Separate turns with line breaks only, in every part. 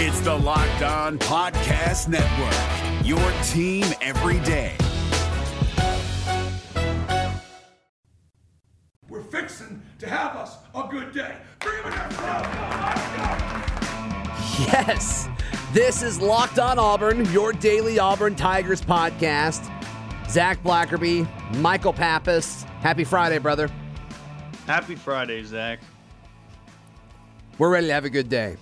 It's the Locked On Podcast Network, your team every day.
We're fixing to have us a good day. Bring in there.
Yes, this is Locked On Auburn, your daily Auburn Tigers podcast. Zac Blackerby, Michael Pappas. Happy Friday, brother.
Happy Friday, Zac.
We're ready to have a good day.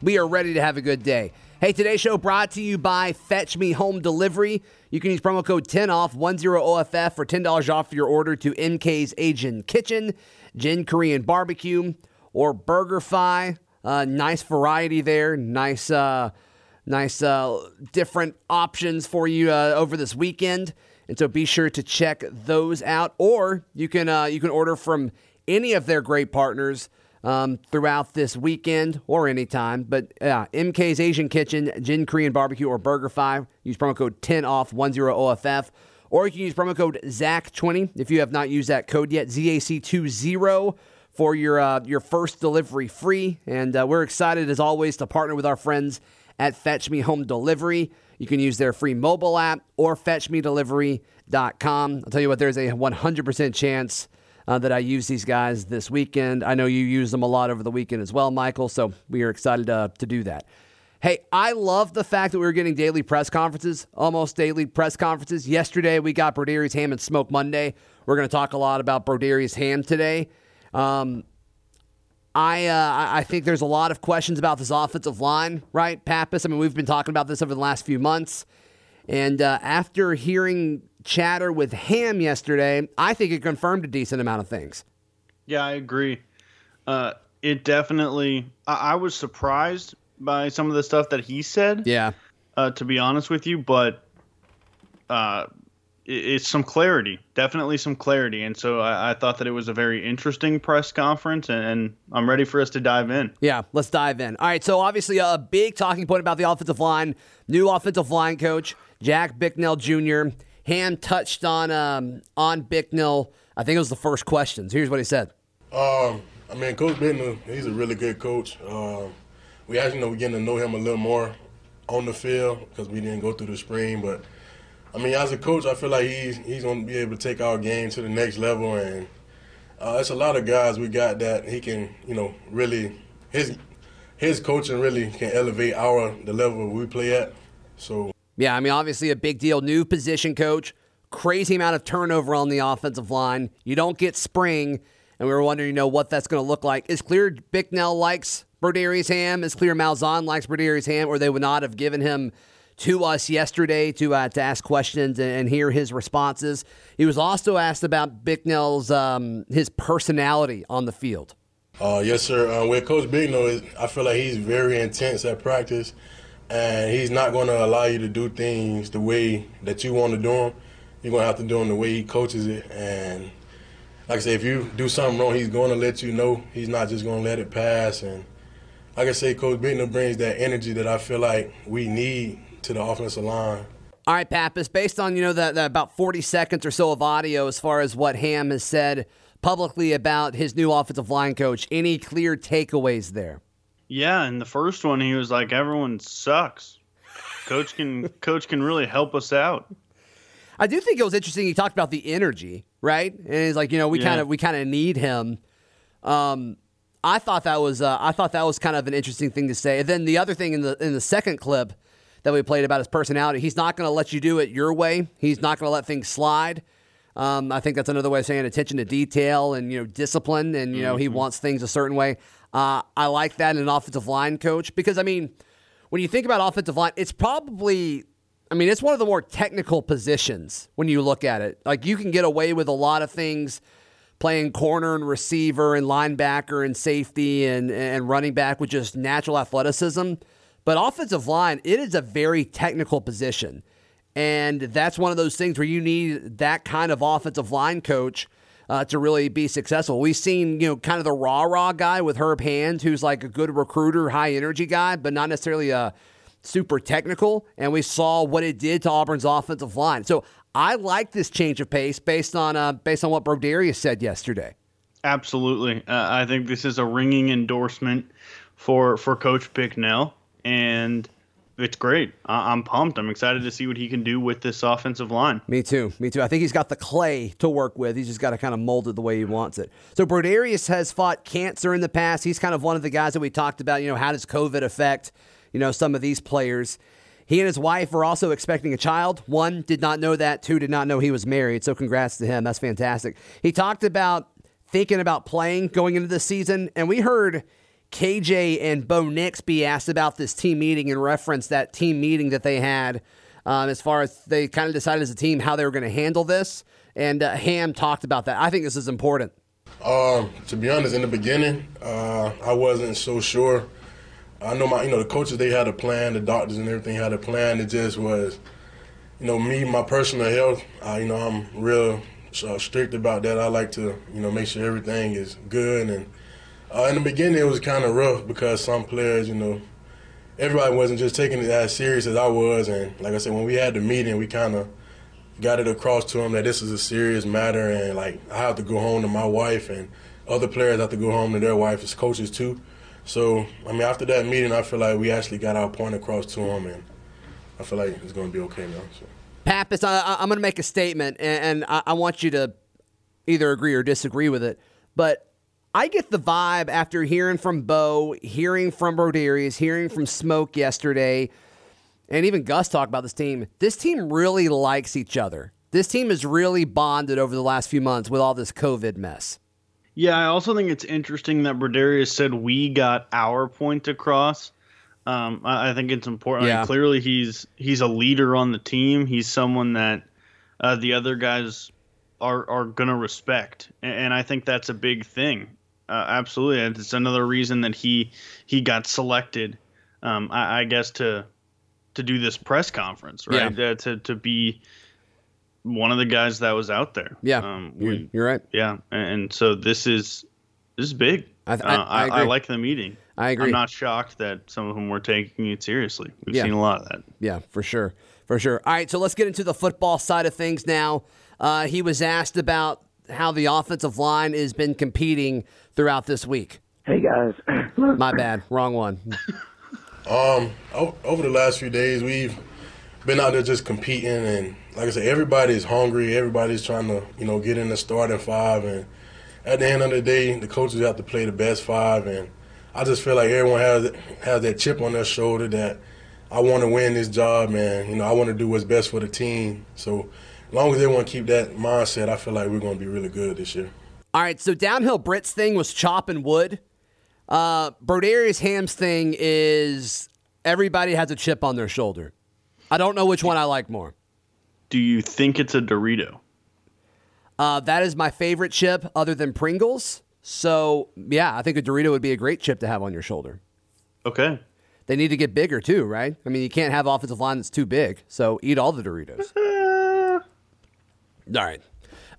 We are ready to have a good day. Hey, today's show brought to you by Fetch Me Home Delivery. You can use promo code 10 off 10OFF for $10 off your order to MK's Asian Kitchen, Jin Korean Barbecue, or BurgerFi. Uh, nice variety there. Nice, uh, nice, uh, different options for you uh, over this weekend. And so be sure to check those out. Or you can uh, you can order from any of their great partners um, throughout this weekend or anytime. But yeah, MK's Asian Kitchen, Jin Korean Barbecue, or BurgerFi. Use promo code 10 off 10OFF. Or you can use promo code ZAC20 if you have not used that code yet, ZAC20 for your uh, your first delivery free. And uh, we're excited as always to partner with our friends at Fetch Me Home Delivery. You can use their free mobile app or fetchmedelivery.com. I'll tell you what, there's a 100% chance uh, that I use these guys this weekend. I know you use them a lot over the weekend as well, Michael, so we are excited to, to do that. Hey, I love the fact that we are getting daily press conferences, almost daily press conferences. Yesterday, we got Brodarius Hamm and Smoke Monday. We're going to talk a lot about Brodarius Hamm today. Um, I uh, I think there's a lot of questions about this offensive line, right, Pappas? I mean, we've been talking about this over the last few months, and uh, after hearing chatter with Hamm yesterday, I think it confirmed a decent amount of things.
Yeah, I agree. Uh, it definitely. I, I, was surprised by some of the stuff that he said.
Yeah.
Uh, to be honest with you, but uh, it's some clarity, definitely some clarity. And so I, I, thought that it was a very interesting press conference, and, and, I'm ready for us to dive in.
Yeah, let's dive in. All right, so obviously a big talking point about the offensive line, new offensive line coach, Jack Bicknell Jr. Hamm touched on um, on Bicknell. I think it was the first questions. Here's what he said.
Um, I mean, Coach Bicknell, he's a really good coach. Um, we actually know we're getting to know him a little more on the field because we didn't go through the spring, but – I mean, as a coach, I feel like he's he's going to be able to take our game to the next level, and uh, it's a lot of guys we got that he can, you know, really his his coaching really can elevate our the level we play at. So
yeah, I mean, obviously a big deal, new position coach, crazy amount of turnover on the offensive line. You don't get spring, and we were wondering, you know, what that's going to look like. It's clear Bicknell likes Brodarius Hamm. It's clear Malzahn likes Brodarius Hamm, or they would not have given him to us yesterday to uh, to ask questions and, and, hear his responses. He was also asked about Bicknell's um, his personality on the field.
Uh, yes, sir. Uh, with Coach Bicknell, I feel like he's very intense at practice, and he's not going to allow you to do things the way that you want to do them. You're going to have to do them the way he coaches it. And like I say, if you do something wrong, he's going to let you know. He's not just going to let it pass. And like I say, Coach Bicknell brings that energy that I feel like we need to the offensive line.
All right, Pappas, based on, you know, that about 40 seconds or so of audio as far as what Hamm has said publicly about his new offensive line coach, any clear takeaways there?
Yeah, in the first one he was like everyone sucks. Coach can coach can really help us out.
I do think it was interesting he talked about the energy, right? And he's like, you know, we yeah. kind of we kind of need him. Um I thought that was uh, I thought that was kind of an interesting thing to say. And then the other thing in the in the second clip that we played about his personality. He's not going to let you do it your way. He's not going to let things slide. Um, I think that's another way of saying attention to detail and you know discipline, and you know mm-hmm. he wants things a certain way. Uh, I like that in an offensive line coach because I mean, when you think about offensive line, it's probably, I mean, it's one of the more technical positions when you look at it. Like you can get away with a lot of things playing corner and receiver and linebacker and safety and and running back with just natural athleticism. But offensive line, it is a very technical position. And that's one of those things where you need that kind of offensive line coach uh, to really be successful. We've seen, you know, kind of the rah rah guy with Herb Hand, who's like a good recruiter, high energy guy, but not necessarily a super technical. And we saw what it did to Auburn's offensive line. So I like this change of pace based on uh, based on what Brodarius said yesterday.
Absolutely, uh, I think this is a ringing endorsement for for Coach Bicknell and it's great. I- I'm pumped. I'm excited to see what he can do with this offensive line.
Me too. Me too. I think he's got the clay to work with. He's just got to kind of mold it the way he wants it. So Brodarius has fought cancer in the past. He's kind of one of the guys that we talked about. You know, how does COVID affect, you know, some of these players? He and his wife are also expecting a child. One did not know that. Two did not know he was married. So congrats to him. That's fantastic. He talked about thinking about playing going into the season, and we heard KJ and Bo Nix be asked about this team meeting and reference that team meeting that they had um, as far as they kind of decided as a team how they were going to handle this. And uh, Hamm talked about that. I think this is important.
Um, to be honest, in the beginning, uh, I wasn't so sure. I know my, you know, the coaches they had a plan, the doctors and everything had a plan. It just was, you know, me, my personal health. I, you know, I'm real uh, strict about that. I like to, you know, make sure everything is good and uh, in the beginning, it was kind of rough because some players, you know, everybody wasn't just taking it as serious as I was. And like I said, when we had the meeting, we kind of got it across to them that this is a serious matter, and like I have to go home to my wife, and other players have to go home to their wife as coaches too. So I mean, after that meeting, I feel like we actually got our point across to them, and I feel like it's going to be okay now. So.
Pappas, I, am going to make a statement, and, and I, I want you to either agree or disagree with it, but I get the vibe after hearing from Bo, hearing from Brodarius, hearing from Smoke yesterday, and even Gus talk about this team. This team really likes each other. This team is really bonded over the last few months with all this COVID mess.
Yeah, I also think it's interesting that Brodarius said we got our point across. Um, I, I, think it's important. Yeah. Clearly, he's he's a leader on the team. He's someone that uh, the other guys are are gonna respect, and, and I think that's a big thing. Uh, absolutely, it's another reason that he he got selected. Um, I, I, guess to to do this press conference, right? Yeah. Uh, to to be one of the guys that was out there.
Yeah, um, we, you're right.
Yeah, and, and, so this is this is big. I, I, uh, I, I, like the meeting.
I agree.
I'm not shocked that some of them were taking it seriously. We've yeah. seen a lot of that.
Yeah, for sure, for sure. All right, so let's get into the football side of things now. Uh, he was asked about how the offensive line has been competing throughout this week?
Hey guys,
my bad, wrong one.
um, over the last few days, we've been out there just competing, and like I said, everybody's hungry. Everybody's trying to, you know, get in the starting five, and at the end of the day, the coaches have to play the best five, and I just feel like everyone has has that chip on their shoulder that I want to win this job, man. You know, I want to do what's best for the team. So as long as they want to keep that mindset, I feel like we're going to be really good this year.
All right, so downhill Brits thing was chopping wood. Uh, Brodarius Hamm's thing is everybody has a chip on their shoulder. I don't know which one I like more.
Do you think it's a Dorito?
Uh, that is my favorite chip other than Pringles. So, yeah, I think a Dorito would be a great chip to have on your shoulder.
Okay.
They need to get bigger too, right? I mean, you can't have offensive line that's too big. So, eat all the Doritos. All right.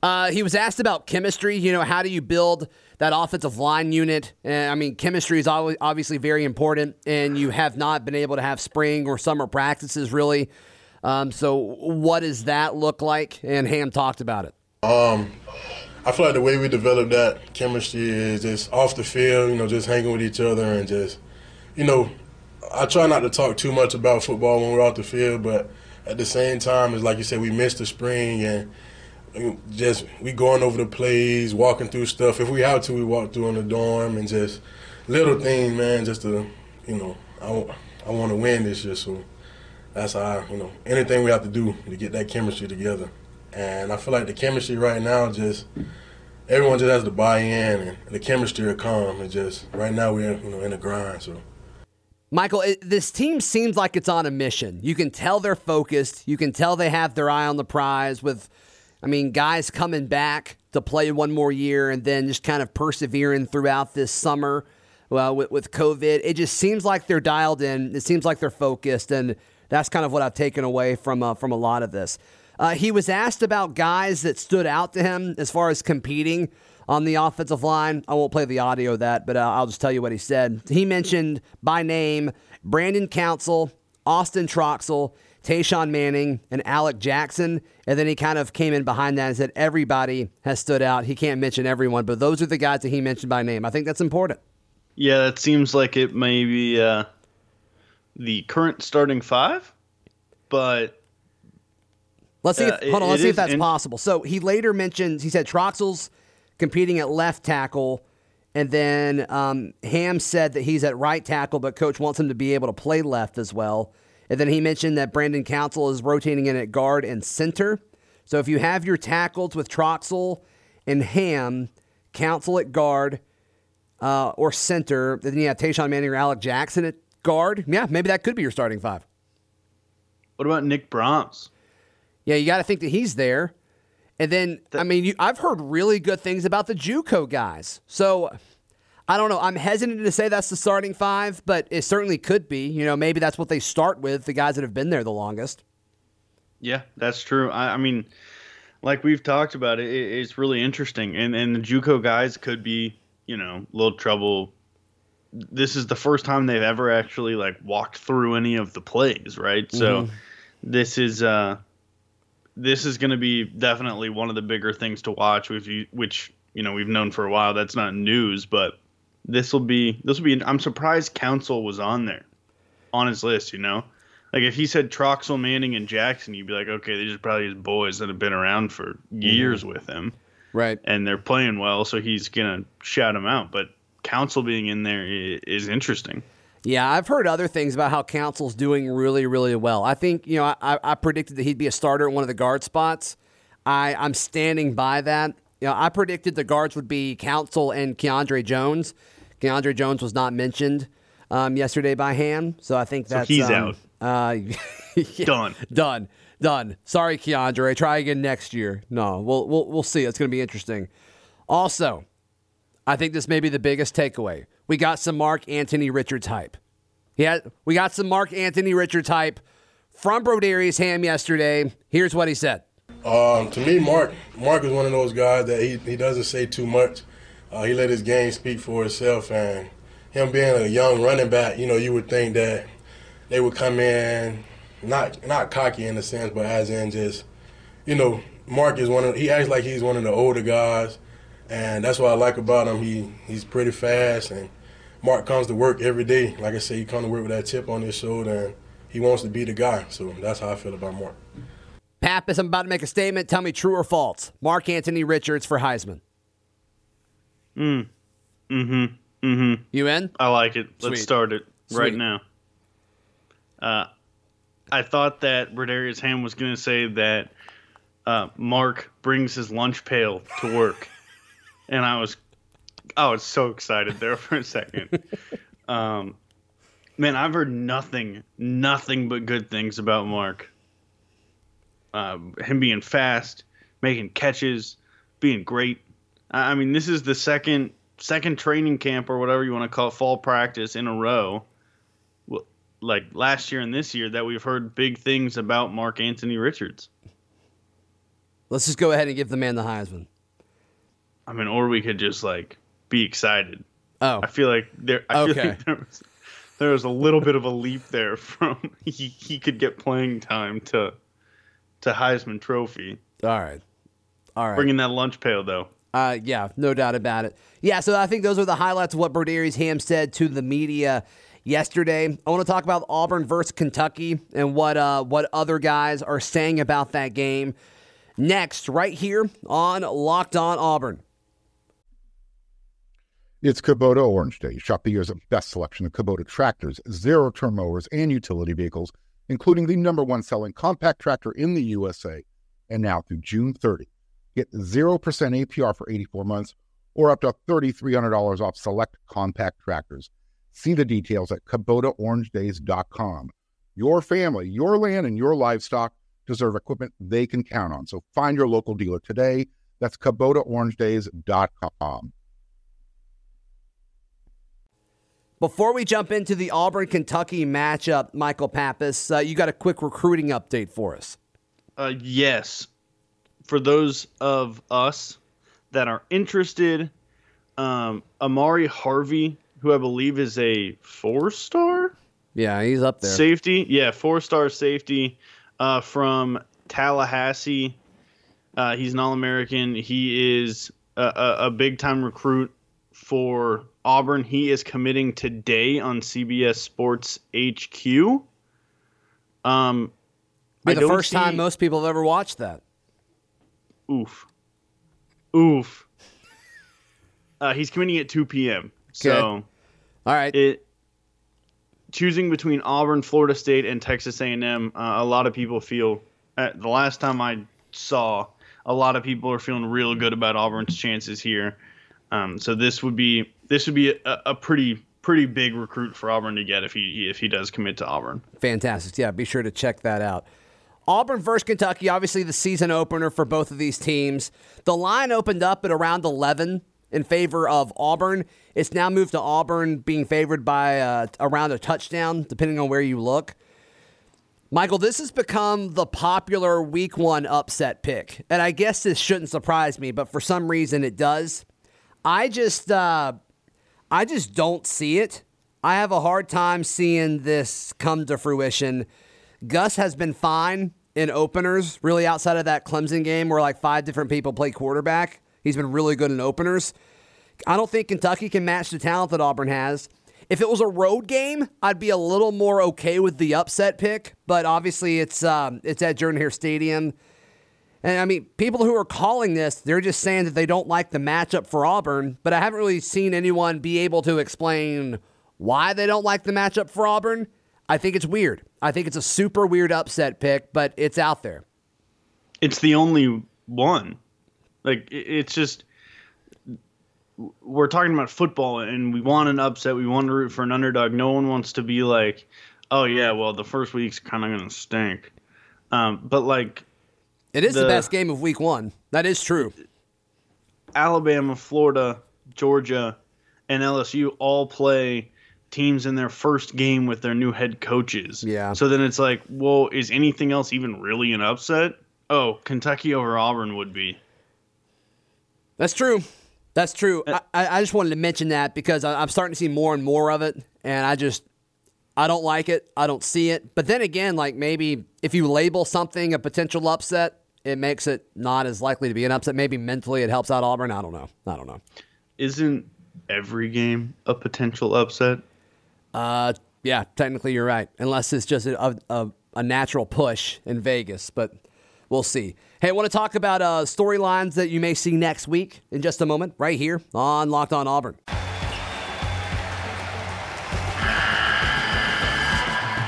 Uh, he was asked about chemistry. You know, how do you build that offensive line unit? And I mean, chemistry is obviously very important, and you have not been able to have spring or summer practices really. Um, so, what does that look like? And Hamm talked about it.
Um, I feel like the way we develop that chemistry is just off the field. You know, just hanging with each other and just, you know, I try not to talk too much about football when we're off the field, but at the same time, it's like you said, we missed the spring and just we going over the plays, walking through stuff. If we have to, we walk through in the dorm and just little things, man. Just to, you know, I, I want to win this year, so that's how you know anything we have to do to get that chemistry together. And I feel like the chemistry right now just everyone just has to buy in, and the chemistry will come. And just right now we're you know in the grind, so.
Michael, it, this team seems like it's on a mission. You can tell they're focused. You can tell they have their eye on the prize with I mean, guys coming back to play one more year and then just kind of persevering throughout this summer well, with, with COVID. It just seems like they're dialed in. It seems like they're focused, and that's kind of what I've taken away from uh, from a lot of this. Uh, he was asked about guys that stood out to him as far as competing on the offensive line. I won't play the audio of that, but uh, I'll just tell you what he said. He mentioned by name Brandon Council, Austin Troxell, Tashawn Manning, and Alec Jackson. And then he kind of came in behind that and said, everybody has stood out. He can't mention everyone, but those are the guys that he mentioned by name. I think that's important.
Yeah, that seems like it may be uh, the current starting five, but
Let's see. If,
Uh,
hold on. Let's
it
see if that's
in-
possible. So he later mentions he said Troxell's competing at left tackle, and then um, Hamm said that he's at right tackle, but coach wants him to be able to play left as well. And then he mentioned that Brandon Council is rotating in at guard and center. So if you have your tackles with Troxell and Hamm, Council at guard uh, or center, then you have Tashawn Manning or Alec Jackson at guard. Yeah, maybe that could be your starting five.
what about Nick Brahms?
Yeah, you got to think that he's there. And then, I mean, you, I've heard really good things about the JUCO guys. So I don't know. I'm hesitant to say that's the starting five, but it certainly could be. You know, maybe that's what they start with, the guys that have been there the longest.
Yeah, that's true. I, I mean, like we've talked about, it, it, it's really interesting, and and the JUCO guys could be, you know, a little trouble. This is the first time they've ever actually like walked through any of the plays, right? So this is uh, this is going to be definitely one of the bigger things to watch, which you, which you know we've known for a while. That's not news, but this will be this will be. I'm surprised Council was on there, on his list. You know, like if he said Troxell, Manning, and Jackson, you'd be like, okay, these are probably his boys that have been around for mhm. years with him,
Right.
and they're playing well, so he's gonna shout them out. But Council being in there is interesting.
Yeah, I've heard other things about how Council's doing really, really well. I think, you know, I, I predicted that he'd be a starter at one of the guard spots. I, I'm standing by that. You know, I predicted the guards would be Council and Keandre Jones. Keandre Jones was not mentioned um, yesterday by Hamm, so I think that's
he's
um, Uh, yeah,
Done.
Done. Done. Sorry, Keandre. Try again next year. No, we'll we'll, we'll see. It's going to be interesting. Also, I think this may be the biggest takeaway. We got some Mark Anthony Richards hype. Yeah, we got some Mark Anthony Richards hype from Brodarius Hamm yesterday. Here's what he said.
Um, to me, Mark Mark is one of those guys that he, he doesn't say too much. Uh, he let his game speak for itself, and him being a young running back, you know, you would think that they would come in not not cocky in a sense, but as in just, you know, Mark is one of he acts like he's one of the older guys, and that's what I like about him. He he's pretty fast, and Mark comes to work every day. Like I said, he comes to work with that chip on his shoulder, and he wants to be the guy. So that's how I feel about Mark.
Pappas, I'm about to make a statement. Tell me true or false. Mark Anthony Richards for Heisman.
Mm. Mm-hmm. Mm-hmm.
You in?
I like it.
Sweet.
Let's start it right now. Uh, I thought that Brodarius Hamm was going to say that uh, Mark brings his lunch pail to work, and I was, I was so excited there for a second. um, man, I've heard nothing, nothing but good things about Mark. Uh, him being fast, making catches, being great. I I mean, this is the second second training camp or whatever you want to call it, fall practice in a row, like last year and this year, that we've heard big things about Mark Anthony Richards.
Let's just go ahead and give the man the Heisman.
I mean, or we could just like be excited.
Oh,
I feel like there. I feel
Okay.
like there was, there was a little bit of a leap there from he, he could get playing time to to Heisman Trophy.
all right. All right.
Bringing that lunch pail though.
Uh, yeah, no doubt about it. Yeah, so I think those are the highlights of what Brodarius Hamm said to the media yesterday. I want to talk about Auburn versus Kentucky and what uh, what other guys are saying about that game next, right here on Locked On Auburn.
It's Kubota Orange Day. Shop the year's best selection of Kubota tractors, zero turn mowers, and utility vehicles, including the number one selling compact tractor in the USA. And now through June 30, get 0% APR for 84 months or up to $3,300 off select compact tractors. See the details at KubotaOrangeDays.com. Your family, your land, and your livestock deserve equipment they can count on. So find your local dealer today. That's KubotaOrangeDays.com.
Before we jump into the Auburn Kentucky matchup, Michael Pappas, uh, you got a quick recruiting update for us.
Uh, yes. For those of us that are interested, um, Amari Harvey, who I believe is a four star
Yeah, he's up there.
safety. Yeah, four star safety uh, from Tallahassee. Uh, he's an All American. He is a, a, a big time recruit for Auburn. He is committing today on CBS Sports HQ. Um,
Be the first time most people have ever watched that.
Oof. Oof. Uh, he's committing at 2 p.m. So
All right.
it choosing between Auburn, Florida State, and Texas A&M. Uh, a lot of people feel. Uh, the last time I saw, a lot of people are feeling real good about Auburn's chances here. Um, so this would be this would be a, a pretty pretty big recruit for Auburn to get if he if he does commit to Auburn.
Fantastic. Yeah, be sure to check that out. Auburn versus Kentucky, obviously the season opener for both of these teams. The line opened up at around 11 in favor of Auburn. It's now moved to Auburn being favored by uh, around a touchdown, depending on where you look. Michael, this has become the popular week one upset pick. And I guess this shouldn't surprise me, but for some reason it does. I just uh, I just don't see it. I have a hard time seeing this come to fruition. Gus has been fine in openers, really outside of that Clemson game where like five different people play quarterback. He's been really good in openers. I don't think Kentucky can match the talent that Auburn has. If it was a road game, I'd be a little more okay with the upset pick, but obviously it's um, it's at Jordan Hare Stadium. And I mean, people who are calling this, they're just saying that they don't like the matchup for Auburn, but I haven't really seen anyone be able to explain why they don't like the matchup for Auburn. I think it's weird. I think it's a super weird upset pick, but it's out there.
It's the only one. Like it's just we're talking about football and we want an upset. We want to root for an underdog. No one wants to be like, oh yeah, well the first week's kind of gonna stink. Um, but like
It is the,
The-
best game of week one. That is true.
Alabama, Florida, Georgia, and LSU all play teams in their first game with their new head coaches.
Yeah.
So then it's like, well, is anything else even really an upset? Oh, Kentucky over Auburn would be.
That's true. That's true. Uh, I, I I just wanted to mention that because I, I'm starting to see more and more of it, and I just I don't like it. I don't see it. But then again, like maybe if you label something a potential upset, it makes it not as likely to be an upset. Maybe mentally it helps out Auburn. I don't know. I don't know.
Isn't every game a potential upset?
Uh, yeah, technically you're right, unless it's just a, a, a natural push in Vegas, but we'll see. Hey, I want to talk about uh, storylines that you may see next week in just a moment, right here on Locked On Auburn.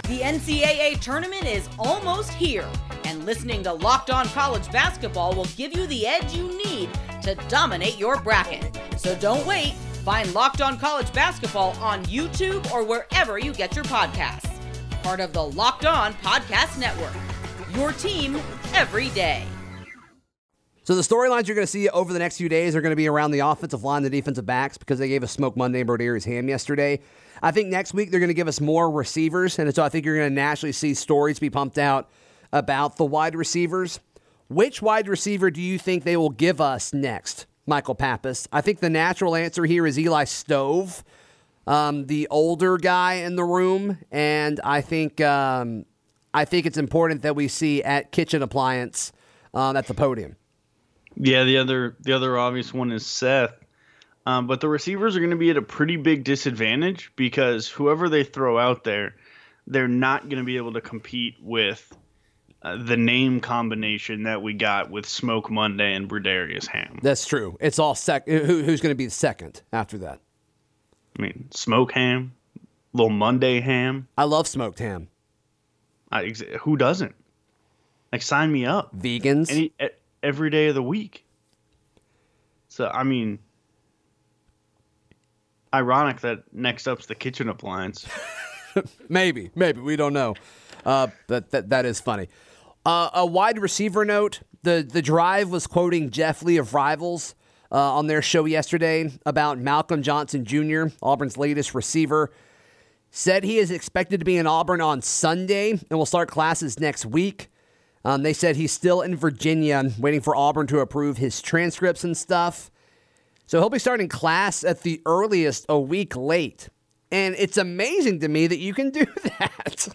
The NCAA tournament is almost here, and listening to Locked On College Basketball will give you the edge you need to dominate your bracket. So don't wait. Find Locked On College Basketball on YouTube or wherever you get your podcasts. Part of the Locked On Podcast Network. Your team every day.
So the storylines you're going to see over the next few days are going to be around the offensive line, the defensive backs, because they gave us Smoke Monday and Brodarius Hamm yesterday. I think next week they're going to give us more receivers, and so I think you're going to naturally see stories be pumped out about the wide receivers. Which wide receiver do you think they will give us next, Michael Pappas? I think the natural answer here is Eli Stove, um, the older guy in the room, and I think um, I think it's important that we see at Kitchen Appliance um, at the podium.
Yeah, the other the other obvious one is Seth. Um, but the receivers are going to be at a pretty big disadvantage because whoever they throw out there, they're not going to be able to compete with uh, the name combination that we got with Smoke Monday and Brodarius Hamm.
That's true. It's all sec. Who, who's going to be the second after that?
I mean, Smoke Ham, little Monday Ham.
I love smoked ham.
I, ex- who doesn't? Like, sign me up.
Vegans.
Any every day of the week. So I mean, ironic that next up's the kitchen appliance.
maybe, maybe we don't know. Uh, but that that is funny. Uh, a wide receiver note: the the drive was quoting Jeff Lee of Rivals uh, on their show yesterday about Malcolm Johnson Jr., Auburn's latest receiver. Said he is expected to be in Auburn on Sunday and will start classes next week. Um, they said he's still in Virginia, waiting for Auburn to approve his transcripts and stuff. So he'll be starting class at the earliest a week late. And it's amazing to me that you can do that.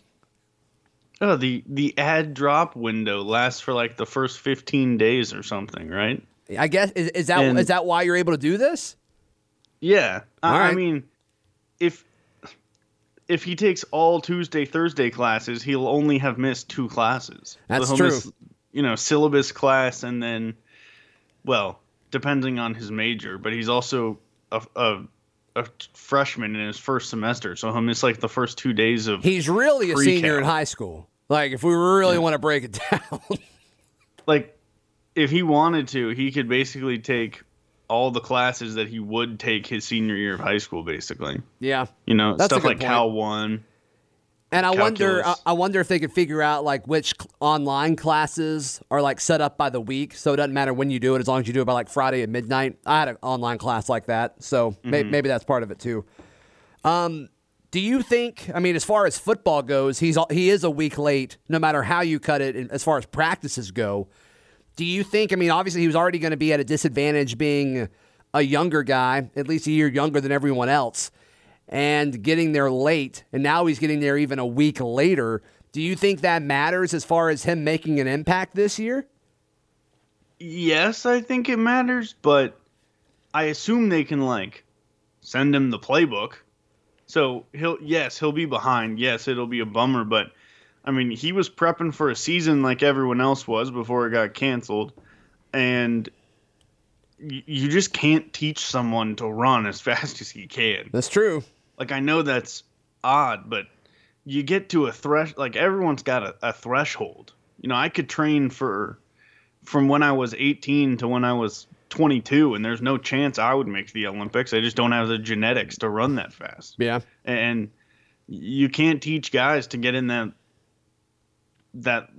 Oh, the the ad drop window lasts for like the first fifteen days or something, right?
I guess is, is that is
And-
that why you're able to do this?
Yeah, I,
All
I mean, if if he takes all Tuesday, Thursday classes, he'll only have missed two classes.
That's
he'll
true.
Miss, you know, syllabus class, and then, well, depending on his major, but he's also a, a a freshman in his first semester, so he'll miss like the first two days of.
He's really a
Pre-cal.
senior in high school. Like, if we really want to break it down.
like if he wanted to, he could basically take all the classes that he would take his senior year of high school, basically.
yeah.
You know,
That's
stuff like
point.
Cal One.
And I wonder, I, wonder if they could figure out like which online classes are like set up by the week, so it doesn't matter when you do it as long as you do it by like Friday at midnight. I had an online class like that, so
Mm-hmm.
maybe that's part of it too. Um, do you think? I mean, as far as football goes, he's he is a week late, no matter how you cut it. As far as practices go, do you think? I mean, obviously he was already going to be at a disadvantage being a younger guy, at least a year younger than everyone else, and getting there late, and now he's getting there even a week later. Do you think that matters as far as him making an impact this year?
Yes, I think it matters, but I assume they can like send him the playbook. So he'll yes, he'll be behind. Yes, it'll be a bummer, but I mean, he was prepping for a season like everyone else was before it got canceled, and you just can't teach someone to run as fast as he can.
That's true.
Like I know that's odd, but you get to a thresh like everyone's got a, a threshold. You know, I could train for from when I was 18 to when I was 22, and there's no chance I would make the Olympics. I just don't have the genetics to run that fast.
Yeah.
And you can't teach guys to get in that that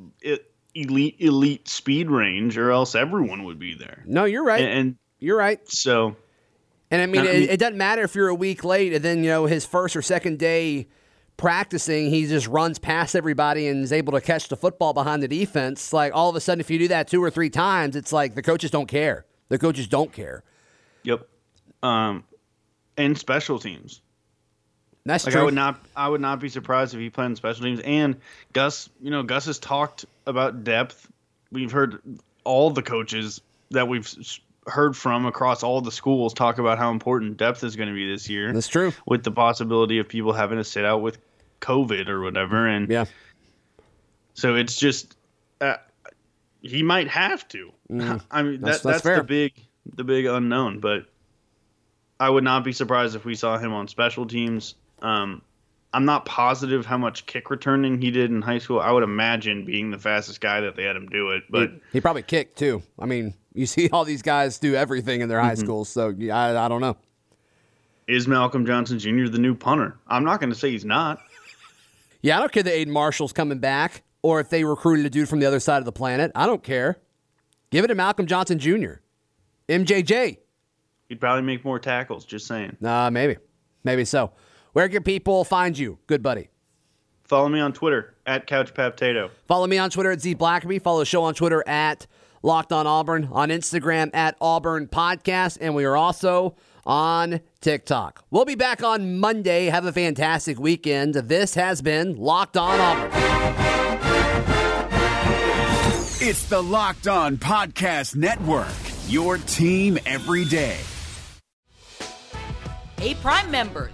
elite elite speed range, or else everyone would be there.
No, you're right.
And, and
you're right.
so
And I mean,
I
it,
mean-
it doesn't matter if you're a week late and then, you know, his first or second day practicing, he just runs past everybody and is able to catch the football behind the defense. Like all of a sudden, if you do that two or three times, it's like the coaches don't care. The coaches don't care.
yep. Um, and special teams.
That's
Like
true.
I would not, I would not be surprised if he played in special teams. And Gus, you know, Gus has talked about depth. We've heard all the coaches that we've heard from across all the schools talk about how important depth is going to be this year.
That's true.
With the possibility of people having to sit out with COVID or whatever, and
Yeah.
so it's just uh, he might have to. I mean,
That's-
that,
that's
that's, the big, the big unknown. But I would not be surprised if we saw him on special teams. Um, I'm not positive how much kick returning he did in high school. I would imagine being the fastest guy that they had him do it, but
he, he probably kicked too. I mean, you see all these guys do everything in their
Mm-hmm.
high schools, so yeah, I, I don't know.
is Malcolm Johnson Jr. the new punter? I'm not going to say he's not.
Yeah, I don't care that Aidan Marshall's coming back or if they recruited a dude from the other side of the planet. I don't care. Give it to Malcolm Johnson Jr. MJJ.
He'd probably make more tackles. Just saying.
Nah, maybe. Maybe so. Where can people find you, good buddy?
Follow me on Twitter at CouchPaptato.
Follow me on Twitter at Z Blackerby. Follow the show on Twitter at Locked on Auburn. On Instagram at Auburn Podcast. And we are also on TikTok. We'll be back on Monday. Have a fantastic weekend. This has been Locked on Auburn.
It's the Locked On Podcast Network, your team every day.
Hey, Prime members,